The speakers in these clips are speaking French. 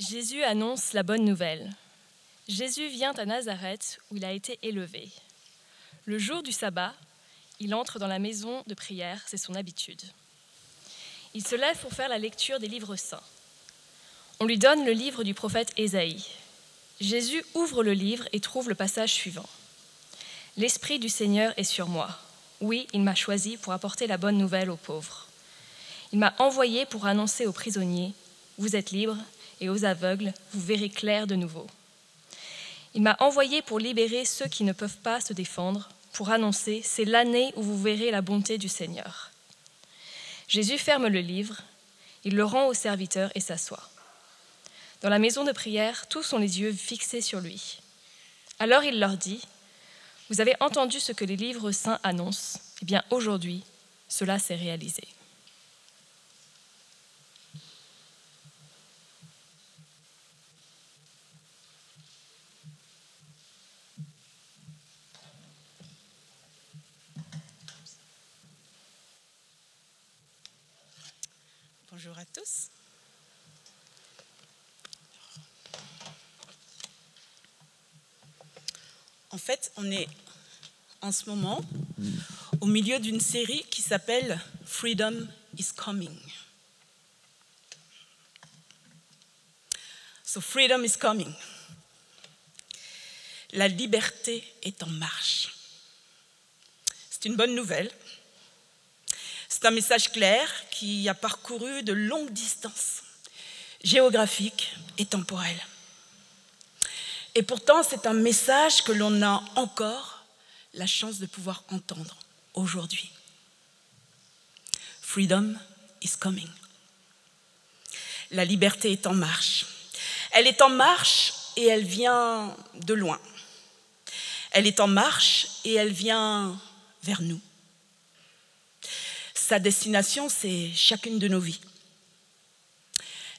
Jésus annonce la bonne nouvelle. Jésus vient à Nazareth où il a été élevé. Le jour du sabbat, il entre dans la maison de prière, c'est son habitude. Il se lève pour faire la lecture des livres saints. On lui donne le livre du prophète Ésaïe. Jésus ouvre le livre et trouve le passage suivant. L'Esprit du Seigneur est sur moi. Oui, il m'a choisi pour apporter la bonne nouvelle aux pauvres. Il m'a envoyé pour annoncer aux prisonniers, Vous êtes libres, et aux aveugles, vous verrez clair de nouveau. Il m'a envoyé pour libérer ceux qui ne peuvent pas se défendre, pour annoncer, c'est l'année où vous verrez la bonté du Seigneur. Jésus ferme le livre, il le rend au serviteur et s'assoit. Dans la maison de prière, tous ont les yeux fixés sur lui. Alors il leur dit, Vous avez entendu ce que les livres saints annoncent, eh bien aujourd'hui, cela s'est réalisé. En fait, on est en ce moment au milieu d'une série qui s'appelle Freedom is Coming. So freedom is coming. La liberté est en marche. C'est une bonne nouvelle c'est un message clair qui a parcouru de longues distances géographiques et temporelles. Et pourtant, c'est un message que l'on a encore la chance de pouvoir entendre aujourd'hui. Freedom is coming. La liberté est en marche. Elle est en marche et elle vient de loin. Elle est en marche et elle vient vers nous. Sa destination, c'est chacune de nos vies.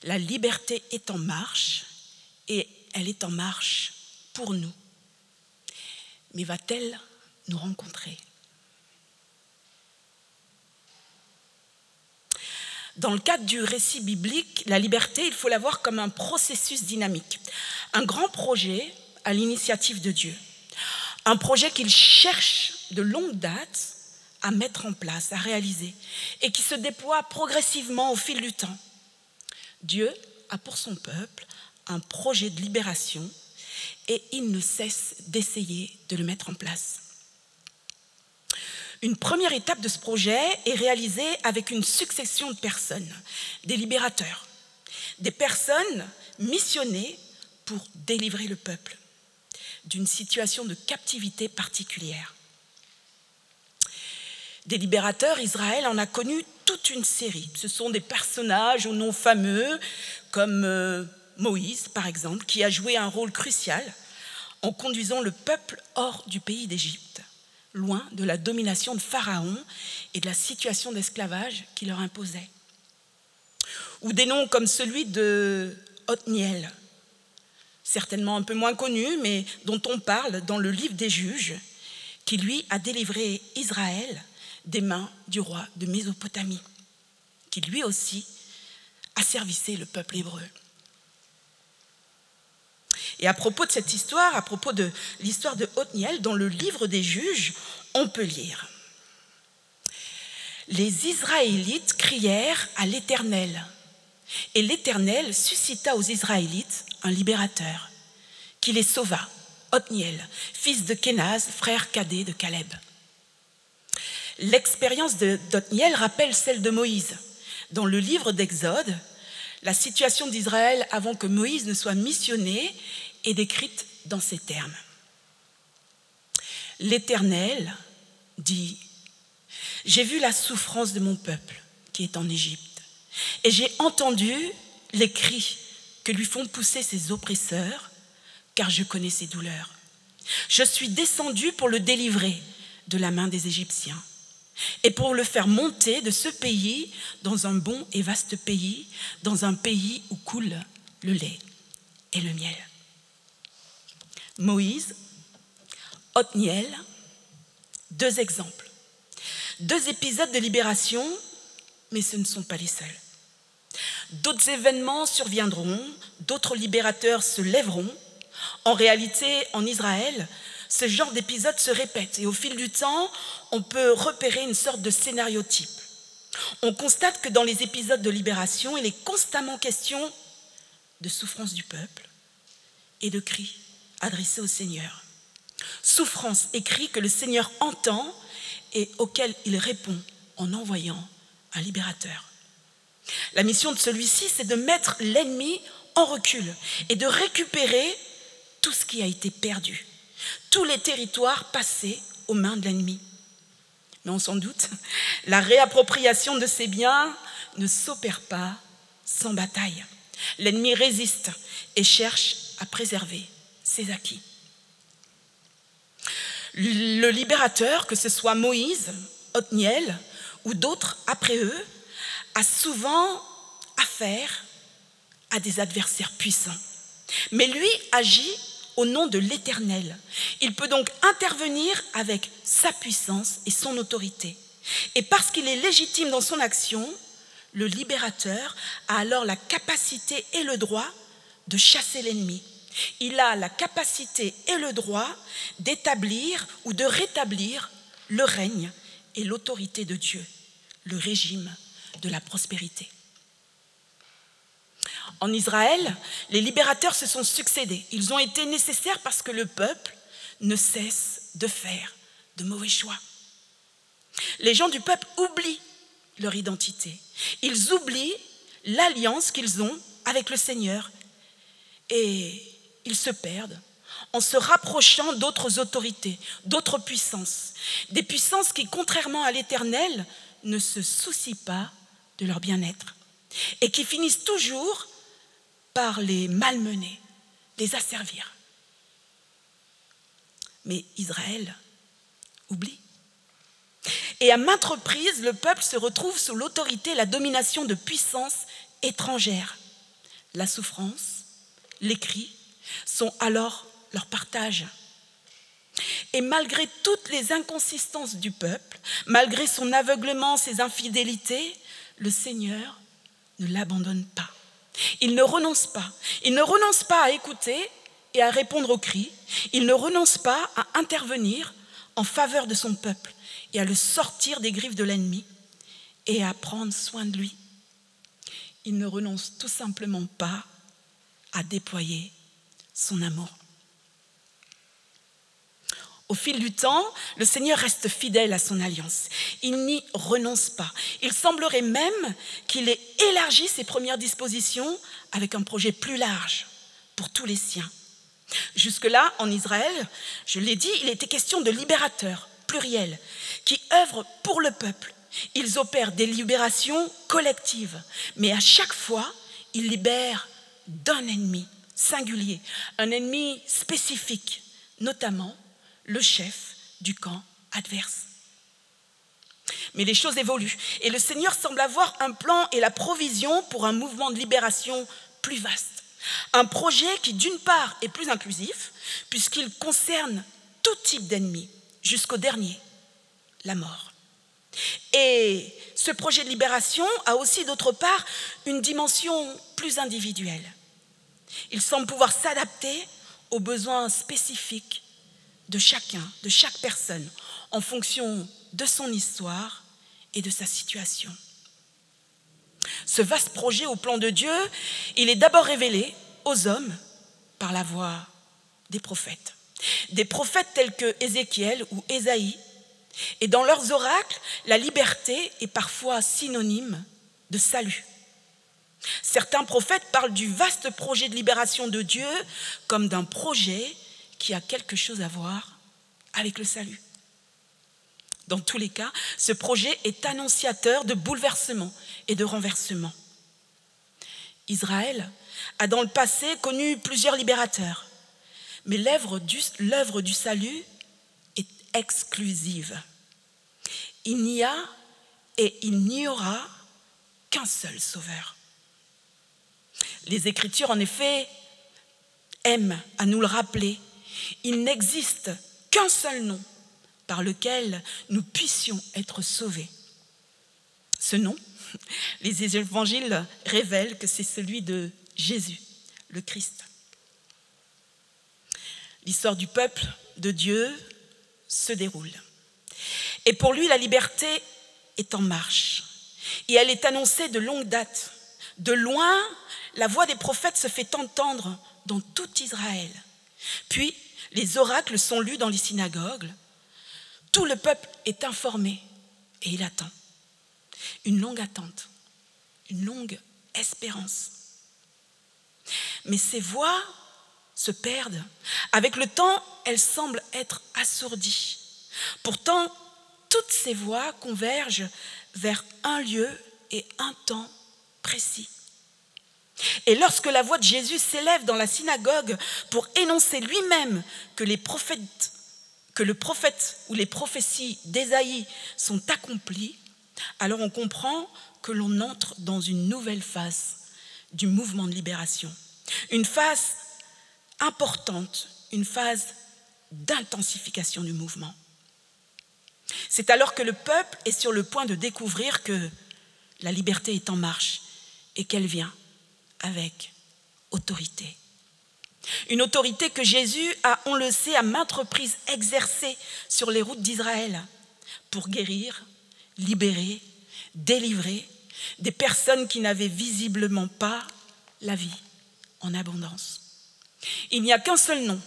La liberté est en marche et elle est en marche pour nous. Mais va-t-elle nous rencontrer? Dans le cadre du récit biblique, la liberté, il faut la voir comme un processus dynamique, un grand projet à l'initiative de Dieu, un projet qu'il cherche de longue date à mettre en place, à réaliser, et qui se déploie progressivement au fil du temps. Dieu a pour son peuple un projet de libération et il ne cesse d'essayer de le mettre en place. Une première étape de ce projet est réalisée avec une succession de personnes, des libérateurs, des personnes missionnées pour délivrer le peuple d'une situation de captivité particulière des libérateurs, Israël en a connu toute une série. Ce sont des personnages au nom fameux, comme euh, Moïse, par exemple, qui a joué un rôle crucial en conduisant le peuple hors du pays d'Égypte, loin de la domination de Pharaon et de la situation d'esclavage qu'il leur imposait. Ou des noms comme celui de Othniel, certainement un peu moins connu, mais dont on parle dans le livre des juges, qui lui a délivré Israël des mains du roi de Mésopotamie, qui lui aussi asservissait le peuple hébreu. Et à propos de cette histoire, à propos de l'histoire de Othniel, dans le livre des juges, on peut lire Les Israélites crièrent à l'Éternel, et l'Éternel suscita aux Israélites un libérateur, qui les sauva, Othniel, fils de Kénaz, frère cadet de Caleb. L'expérience d'Othniel rappelle celle de Moïse. Dans le livre d'Exode, la situation d'Israël avant que Moïse ne soit missionné est décrite dans ces termes. L'Éternel dit, J'ai vu la souffrance de mon peuple qui est en Égypte, et j'ai entendu les cris que lui font pousser ses oppresseurs, car je connais ses douleurs. Je suis descendu pour le délivrer de la main des Égyptiens et pour le faire monter de ce pays dans un bon et vaste pays, dans un pays où coule le lait et le miel. Moïse, Othniel, deux exemples, deux épisodes de libération, mais ce ne sont pas les seuls. D'autres événements surviendront d'autres libérateurs se lèveront. En réalité, en Israël, ce genre d'épisode se répète et au fil du temps, on peut repérer une sorte de scénario type. On constate que dans les épisodes de libération, il est constamment question de souffrance du peuple et de cris adressés au Seigneur. Souffrance et cris que le Seigneur entend et auquel il répond en envoyant un libérateur. La mission de celui-ci, c'est de mettre l'ennemi en recul et de récupérer tout ce qui a été perdu tous les territoires passés aux mains de l'ennemi. Mais on s'en doute, la réappropriation de ces biens ne s'opère pas sans bataille. L'ennemi résiste et cherche à préserver ses acquis. Le libérateur, que ce soit Moïse, Othniel ou d'autres après eux, a souvent affaire à des adversaires puissants. Mais lui agit au nom de l'Éternel. Il peut donc intervenir avec sa puissance et son autorité. Et parce qu'il est légitime dans son action, le libérateur a alors la capacité et le droit de chasser l'ennemi. Il a la capacité et le droit d'établir ou de rétablir le règne et l'autorité de Dieu, le régime de la prospérité. En Israël, les libérateurs se sont succédés. Ils ont été nécessaires parce que le peuple ne cesse de faire de mauvais choix. Les gens du peuple oublient leur identité. Ils oublient l'alliance qu'ils ont avec le Seigneur et ils se perdent en se rapprochant d'autres autorités, d'autres puissances, des puissances qui, contrairement à l'Éternel, ne se soucient pas de leur bien-être et qui finissent toujours par les malmener, les asservir. Mais Israël oublie. Et à maintes reprises, le peuple se retrouve sous l'autorité, la domination de puissances étrangères. La souffrance, les cris sont alors leur partage. Et malgré toutes les inconsistances du peuple, malgré son aveuglement, ses infidélités, le Seigneur ne l'abandonne pas. Il ne renonce pas. Il ne renonce pas à écouter et à répondre aux cris. Il ne renonce pas à intervenir en faveur de son peuple et à le sortir des griffes de l'ennemi et à prendre soin de lui. Il ne renonce tout simplement pas à déployer son amour. Au fil du temps, le Seigneur reste fidèle à son alliance. Il n'y renonce pas. Il semblerait même qu'il ait élargi ses premières dispositions avec un projet plus large pour tous les siens. Jusque-là, en Israël, je l'ai dit, il était question de libérateurs, pluriels, qui œuvrent pour le peuple. Ils opèrent des libérations collectives, mais à chaque fois, ils libèrent d'un ennemi singulier, un ennemi spécifique, notamment le chef du camp adverse. Mais les choses évoluent et le Seigneur semble avoir un plan et la provision pour un mouvement de libération plus vaste. Un projet qui, d'une part, est plus inclusif, puisqu'il concerne tout type d'ennemis, jusqu'au dernier, la mort. Et ce projet de libération a aussi, d'autre part, une dimension plus individuelle. Il semble pouvoir s'adapter aux besoins spécifiques de chacun, de chaque personne, en fonction de son histoire et de sa situation. Ce vaste projet au plan de Dieu, il est d'abord révélé aux hommes par la voix des prophètes. Des prophètes tels que Ézéchiel ou Ésaïe. Et dans leurs oracles, la liberté est parfois synonyme de salut. Certains prophètes parlent du vaste projet de libération de Dieu comme d'un projet qui a quelque chose à voir avec le salut. Dans tous les cas, ce projet est annonciateur de bouleversement et de renversement. Israël a dans le passé connu plusieurs libérateurs, mais l'œuvre du, du, salut est exclusive. Il n'y a et il n'y aura qu'un seul sauveur. Les Écritures, en effet, aiment à nous le rappeler il n'existe qu'un seul nom par lequel nous puissions être sauvés. Ce nom, les évangiles révèlent que c'est celui de Jésus, le Christ. L'histoire du peuple de Dieu se déroule. Et pour lui, la liberté est en marche. Et elle est annoncée de longue date. De loin, la voix des prophètes se fait entendre dans tout Israël. Puis, les oracles sont lus dans les synagogues. Tout le peuple est informé et il attend. Une longue attente, une longue espérance. Mais ces voix se perdent. Avec le temps, elles semblent être assourdies. Pourtant, toutes ces voix convergent vers un lieu et un temps précis. Et lorsque la voix de Jésus s'élève dans la synagogue pour énoncer lui-même que les prophètes, que le prophète ou les prophéties d'Ésaïe sont accomplies, alors on comprend que l'on entre dans une nouvelle phase du mouvement de libération. Une phase importante, une phase d'intensification du mouvement. C'est alors que le peuple est sur le point de découvrir que la liberté est en marche et qu'elle vient avec autorité. Une autorité que Jésus a, on le sait, à maintes reprises exercée sur les routes d'Israël pour guérir, libérer, délivrer des personnes qui n'avaient visiblement pas la vie en abondance. Il n'y a qu'un seul nom,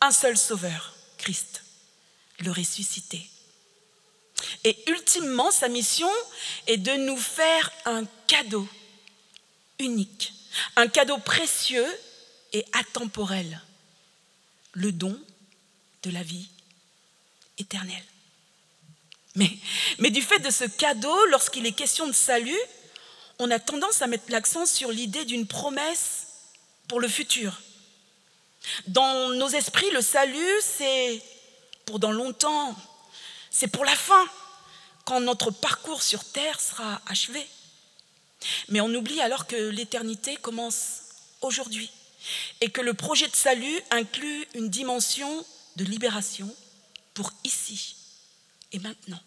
un seul sauveur, Christ, le ressuscité. Et ultimement, sa mission est de nous faire un cadeau unique, un cadeau précieux et atemporel, le don de la vie éternelle. Mais, mais du fait de ce cadeau, lorsqu'il est question de salut, on a tendance à mettre l'accent sur l'idée d'une promesse pour le futur. Dans nos esprits, le salut, c'est pour dans longtemps, c'est pour la fin, quand notre parcours sur Terre sera achevé. Mais on oublie alors que l'éternité commence aujourd'hui et que le projet de salut inclut une dimension de libération pour ici et maintenant.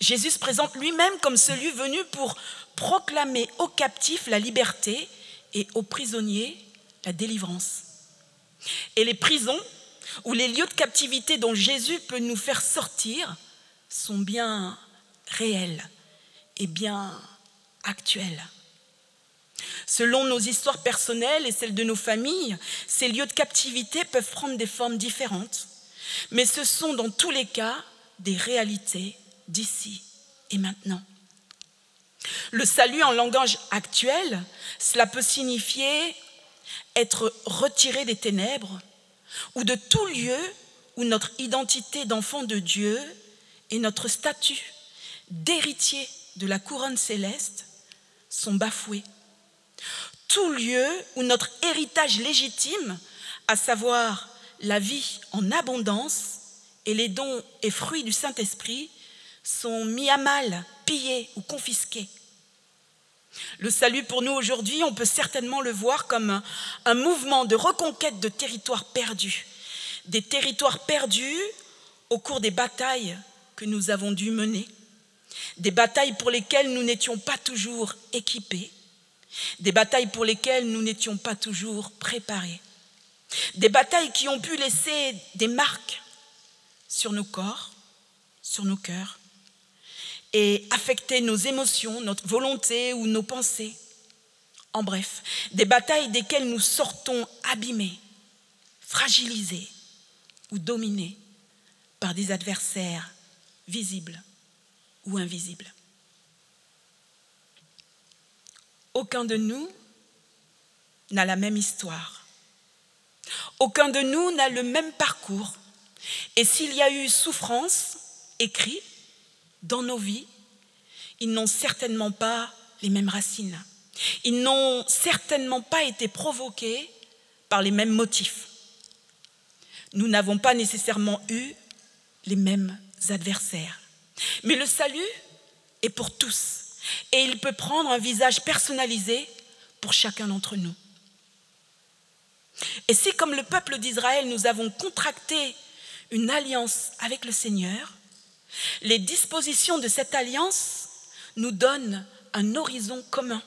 Jésus se présente lui-même comme celui venu pour proclamer aux captifs la liberté et aux prisonniers la délivrance. Et les prisons ou les lieux de captivité dont Jésus peut nous faire sortir sont bien réels et bien actuels. Selon nos histoires personnelles et celles de nos familles, ces lieux de captivité peuvent prendre des formes différentes, mais ce sont dans tous les cas des réalités d'ici et maintenant. Le salut en langage actuel, cela peut signifier être retiré des ténèbres ou de tout lieu où notre identité d'enfant de Dieu et notre statut d'héritier de la couronne céleste sont bafoués. Tout lieu où notre héritage légitime, à savoir la vie en abondance et les dons et fruits du Saint-Esprit, sont mis à mal, pillés ou confisqués. Le salut pour nous aujourd'hui, on peut certainement le voir comme un, mouvement de reconquête de territoires perdus, des territoires perdus au cours des batailles que nous avons dû mener, des batailles pour lesquelles nous n'étions pas toujours équipés, des batailles pour lesquelles nous n'étions pas toujours préparés, des batailles qui ont pu laisser des marques sur nos corps, sur nos cœurs, et affecter nos émotions, notre volonté ou nos pensées. En bref, des batailles desquelles nous sortons abîmés, fragilisés ou dominés par des adversaires visibles ou invisibles. Aucun de nous n'a la même histoire. Aucun de nous n'a le même parcours. Et s'il y a eu souffrance, écrit, dans nos vies, ils n'ont certainement pas les mêmes racines. Ils n'ont certainement pas été provoqués par les mêmes motifs. Nous n'avons pas nécessairement eu les mêmes adversaires. Mais le salut est pour tous et il peut prendre un visage personnalisé pour chacun d'entre nous. Et si, comme le peuple d'Israël, nous avons contracté une alliance avec le Seigneur, les dispositions de cette alliance nous donnent un horizon commun,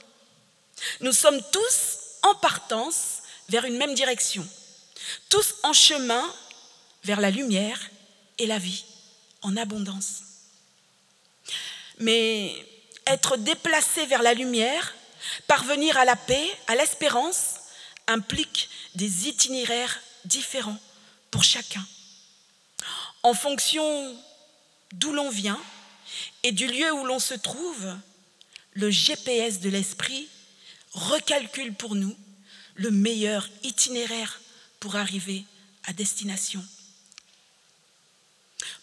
Nous sommes tous en partance vers une même direction, tous en chemin vers la lumière et la vie en abondance. Mais être déplacé vers la lumière, parvenir à la paix, à l'espérance, implique des itinéraires différents pour chacun. En fonction d'où l'on vient et du lieu où l'on se trouve, le GPS de l'esprit recalcule pour nous le meilleur itinéraire pour arriver à destination.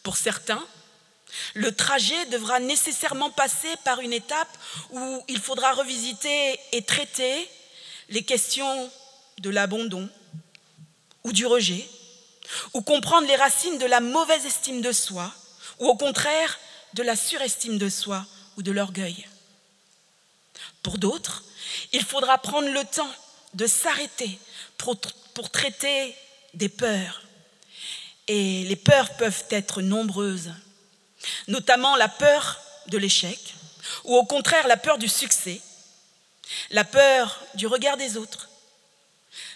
Pour certains, le trajet devra nécessairement passer par une étape où il faudra revisiter et traiter les questions de l'abandon ou du rejet, ou comprendre les racines de la mauvaise estime de soi, ou au contraire de la surestime de soi ou de l'orgueil. Pour d'autres, il faudra prendre le temps de s'arrêter pour, traiter des peurs. Et les peurs peuvent être nombreuses, notamment la peur de l'échec, ou au contraire la peur du succès, la peur du regard des autres,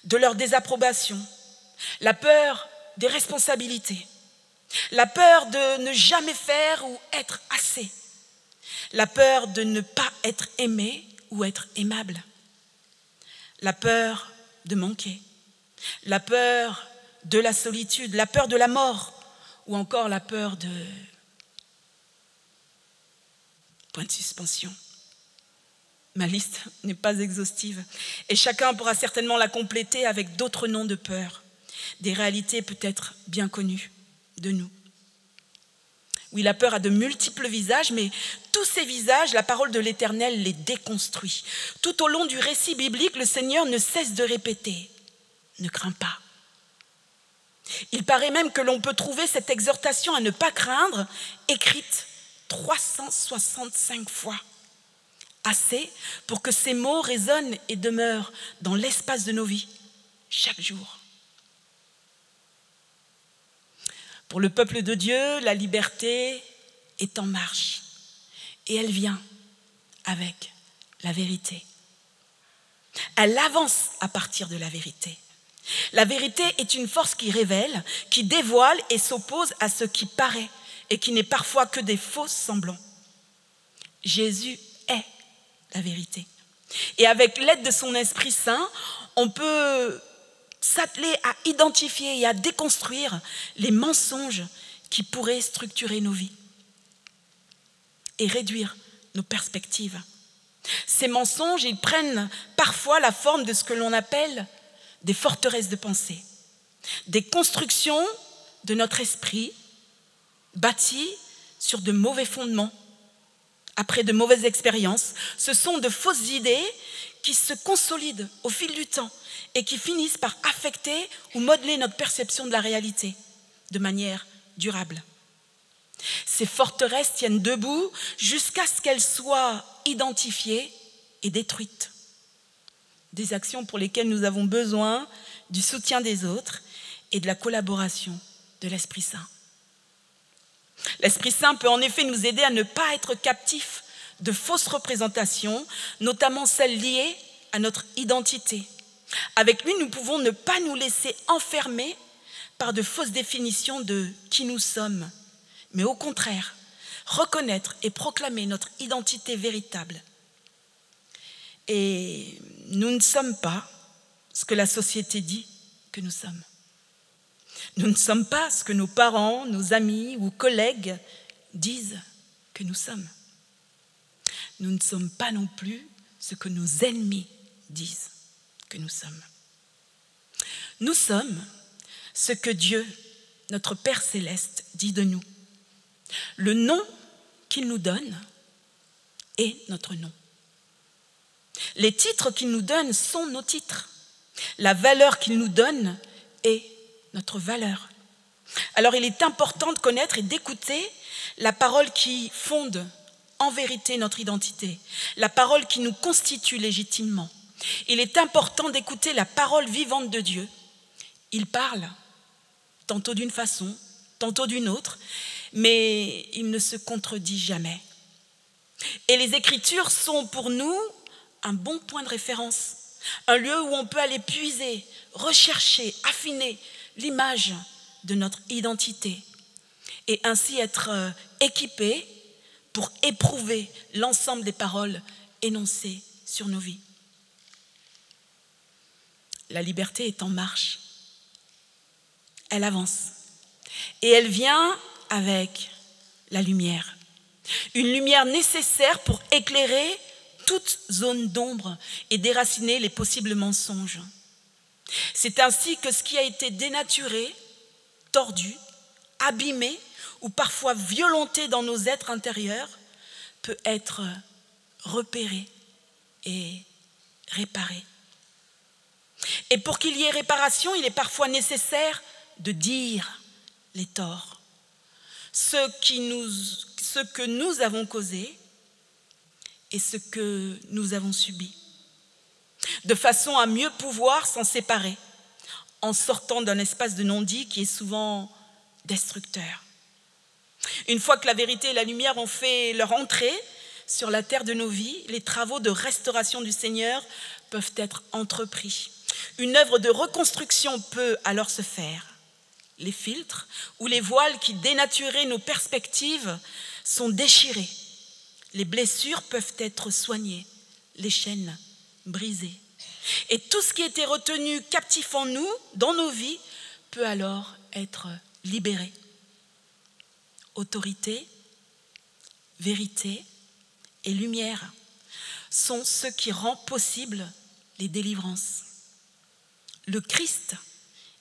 de leur désapprobation, la peur des responsabilités, la peur de ne jamais faire ou être assez, la peur de ne pas être aimé ou être aimable, la peur de manquer, la peur de la solitude, la peur de la mort ou encore la peur de... Point de suspension. Ma liste n'est pas exhaustive et chacun pourra certainement la compléter avec d'autres noms de peur, des réalités peut-être bien connues de nous. Oui, la peur a de multiples visages, mais tous ces visages, la parole de l'Éternel les déconstruit. Tout au long du récit biblique, le Seigneur ne cesse de répéter, ne crains pas. Il paraît même que l'on peut trouver cette exhortation à ne pas craindre écrite 365 fois. Assez pour que ces mots résonnent et demeurent dans l'espace de nos vies chaque jour. Pour le peuple de Dieu, la liberté est en marche et elle vient avec la vérité. Elle avance à partir de la vérité. La vérité est une force qui révèle, qui dévoile et s'oppose à ce qui paraît et qui n'est parfois que des faux semblants. Jésus est la vérité. Et avec l'aide de son Esprit Saint, on peut s'atteler à identifier et à déconstruire les mensonges qui pourraient structurer nos vies et réduire nos perspectives. Ces mensonges, ils prennent parfois la forme de ce que l'on appelle des forteresses de pensée, des constructions de notre esprit bâties sur de mauvais fondements, après de mauvaises expériences. Ce sont de fausses idées qui se consolident au fil du temps et qui finissent par affecter ou modeler notre perception de la réalité de manière durable. Ces forteresses tiennent debout jusqu'à ce qu'elles soient identifiées et détruites. Des actions pour lesquelles nous avons besoin du soutien des autres et de la collaboration de l'Esprit Saint. L'Esprit Saint peut en effet nous aider à ne pas être captifs de fausses représentations, notamment celles liées à notre identité. Avec lui, nous pouvons ne pas nous laisser enfermer par de fausses définitions de qui nous sommes, mais au contraire, reconnaître et proclamer notre identité véritable. Et nous ne sommes pas ce que la société dit que nous sommes. Nous ne sommes pas ce que nos parents, nos amis ou collègues disent que nous sommes. Nous ne sommes pas non plus ce que nos ennemis disent que nous sommes. Nous sommes ce que Dieu, notre Père céleste, dit de nous. Le nom qu'il nous donne est notre nom. Les titres qu'il nous donne sont nos titres. La valeur qu'il nous donne est notre valeur. Alors il est important de connaître et d'écouter la parole qui fonde en vérité notre identité, la parole qui nous constitue légitimement. Il est important d'écouter la parole vivante de Dieu. Il parle, tantôt d'une façon, tantôt d'une autre, mais il ne se contredit jamais. Et les Écritures sont pour nous un bon point de référence, un lieu où on peut aller puiser, rechercher, affiner l'image de notre identité et ainsi être euh, équipé pour éprouver l'ensemble des paroles énoncées sur nos vies. La liberté est en marche. Elle avance. Et elle vient avec la lumière. Une lumière nécessaire pour éclairer toute zone d'ombre et déraciner les possibles mensonges. C'est ainsi que ce qui a été dénaturé, tordu, abîmé ou parfois violenté dans nos êtres intérieurs peut être repéré et réparé. Et pour qu'il y ait réparation, il est parfois nécessaire de dire les torts, ce, que nous avons causé et ce que nous avons subi, de façon à mieux pouvoir s'en séparer en sortant d'un espace de non-dit qui est souvent destructeur. Une fois que la vérité et la lumière ont fait leur entrée sur la terre de nos vies, les travaux de restauration du Seigneur peuvent être entrepris. Une œuvre de reconstruction peut alors se faire. Les filtres ou les voiles qui dénaturaient nos perspectives sont déchirés. Les blessures peuvent être soignées, les chaînes brisées. Et tout ce qui était retenu captif en nous, dans nos vies, peut alors être libéré. Autorité, vérité et lumière sont ce qui rend possible les délivrances. Le Christ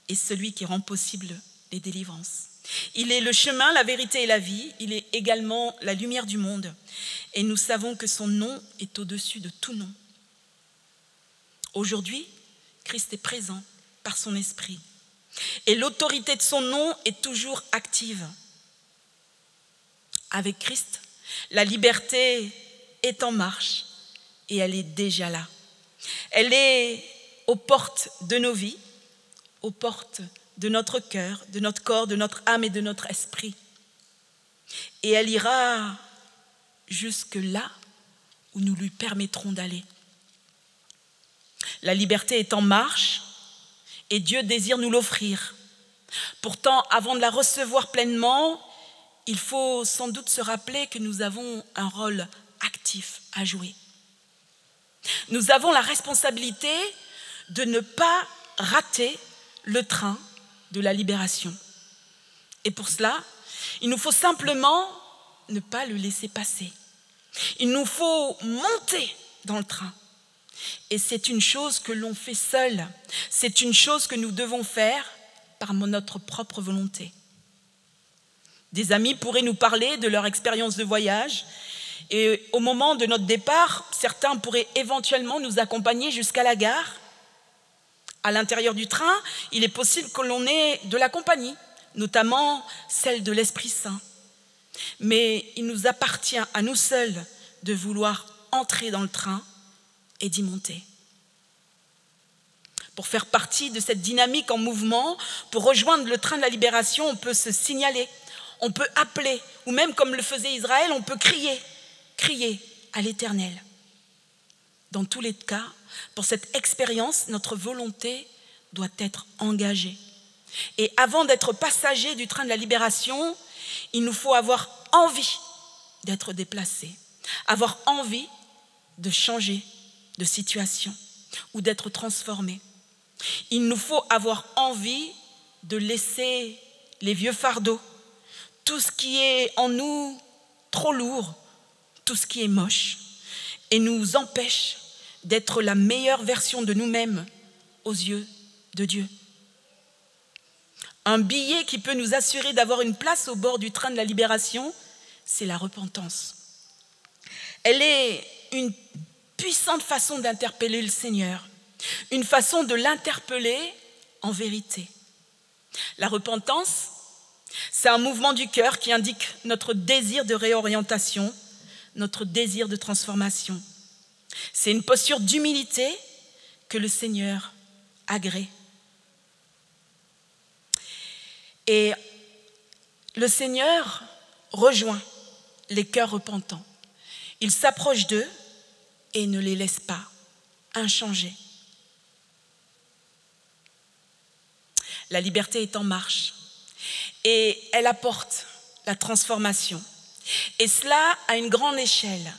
est celui qui rend possible les délivrances. Il est le chemin, la vérité et la vie. Il est également la lumière du monde. Et nous savons que son nom est au-dessus de tout nom. Aujourd'hui, Christ est présent par son esprit. Et l'autorité de son nom est toujours active. Avec Christ, la liberté est en marche et elle est déjà là. Elle est aux portes de nos vies, aux portes de notre cœur, de notre corps, de notre âme et de notre esprit. Et elle ira jusque là où nous lui permettrons d'aller. La liberté est en marche et Dieu désire nous l'offrir. Pourtant, avant de la recevoir pleinement, il faut sans doute se rappeler que nous avons un rôle actif à jouer. Nous avons la responsabilité de ne pas rater le train de la libération. Et pour cela, il nous faut simplement ne pas le laisser passer. Il nous faut monter dans le train. Et c'est une chose que l'on fait seul. C'est une chose que nous devons faire par notre propre volonté. Des amis pourraient nous parler de leur expérience de voyage. Et au moment de notre départ, certains pourraient éventuellement nous accompagner jusqu'à la gare à l'intérieur du train, il est possible que l'on ait de la compagnie, notamment celle de l'Esprit Saint. Mais il nous appartient à nous seuls de vouloir entrer dans le train et d'y monter. Pour faire partie de cette dynamique en mouvement, pour rejoindre le train de la libération, on peut se signaler, on peut appeler, ou même comme le faisait Israël, on peut crier, crier à l'Éternel. Dans tous les cas, pour cette expérience, notre volonté doit être engagée. Et avant d'être passager du train de la libération, il nous faut avoir envie d'être déplacé, avoir envie de changer de situation ou d'être transformé. Il nous faut avoir envie de laisser les vieux fardeaux, tout ce qui est en nous trop lourd, tout ce qui est moche, et nous empêche d'être la meilleure version de nous-mêmes aux yeux de Dieu. Un billet qui peut nous assurer d'avoir une place au bord du train de la libération, c'est la repentance. Elle est une puissante façon d'interpeller le Seigneur, une façon de l'interpeller en vérité. La repentance, c'est un mouvement du cœur qui indique notre désir de réorientation, notre désir de transformation. C'est une posture d'humilité que le Seigneur agrée. Et le Seigneur rejoint les cœurs repentants. Il s'approche d'eux et ne les laisse pas inchangés. La liberté est en marche et elle apporte la transformation. Et cela à une grande échelle.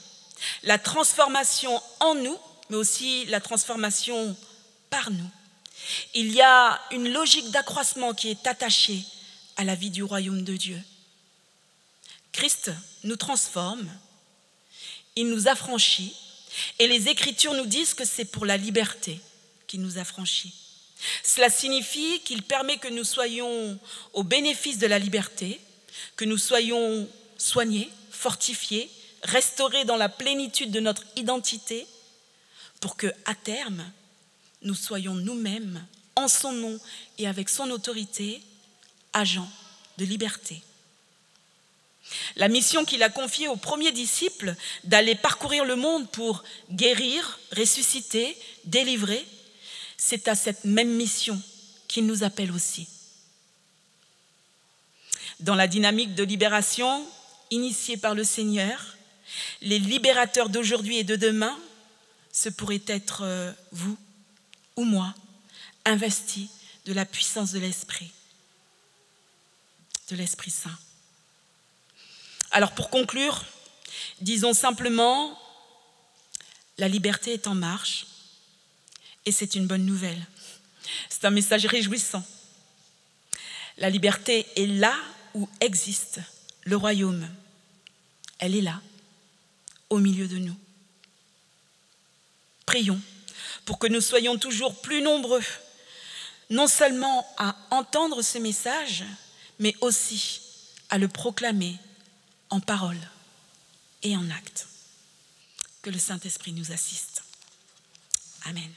La transformation en nous, mais aussi la transformation par nous. Il y a une logique d'accroissement qui est attachée à la vie du royaume de Dieu. Christ nous transforme, il nous affranchit, et les Écritures nous disent que c'est pour la liberté qu'il nous affranchit. Cela signifie qu'il permet que nous soyons au bénéfice de la liberté, que nous soyons soignés, fortifiés, restaurés dans la plénitude de notre identité, pour que, à terme, nous soyons nous-mêmes, en son nom et avec son autorité, agents de liberté. La mission qu'il a confiée aux premiers disciples d'aller parcourir le monde pour guérir, ressusciter, délivrer, c'est à cette même mission qu'il nous appelle aussi. Dans la dynamique de libération initiée par le Seigneur, les libérateurs d'aujourd'hui et de demain, ce pourrait être euh, vous ou moi, investis de la puissance de l'Esprit, de l'Esprit Saint. Alors pour conclure, disons simplement, la liberté est en marche et c'est une bonne nouvelle. C'est un message réjouissant. La liberté est là où existe le royaume. Elle est là, au milieu de nous. Prions pour que nous soyons toujours plus nombreux, non seulement à entendre ce message, mais aussi à le proclamer en parole et en acte. Que le Saint-Esprit nous assiste. Amen.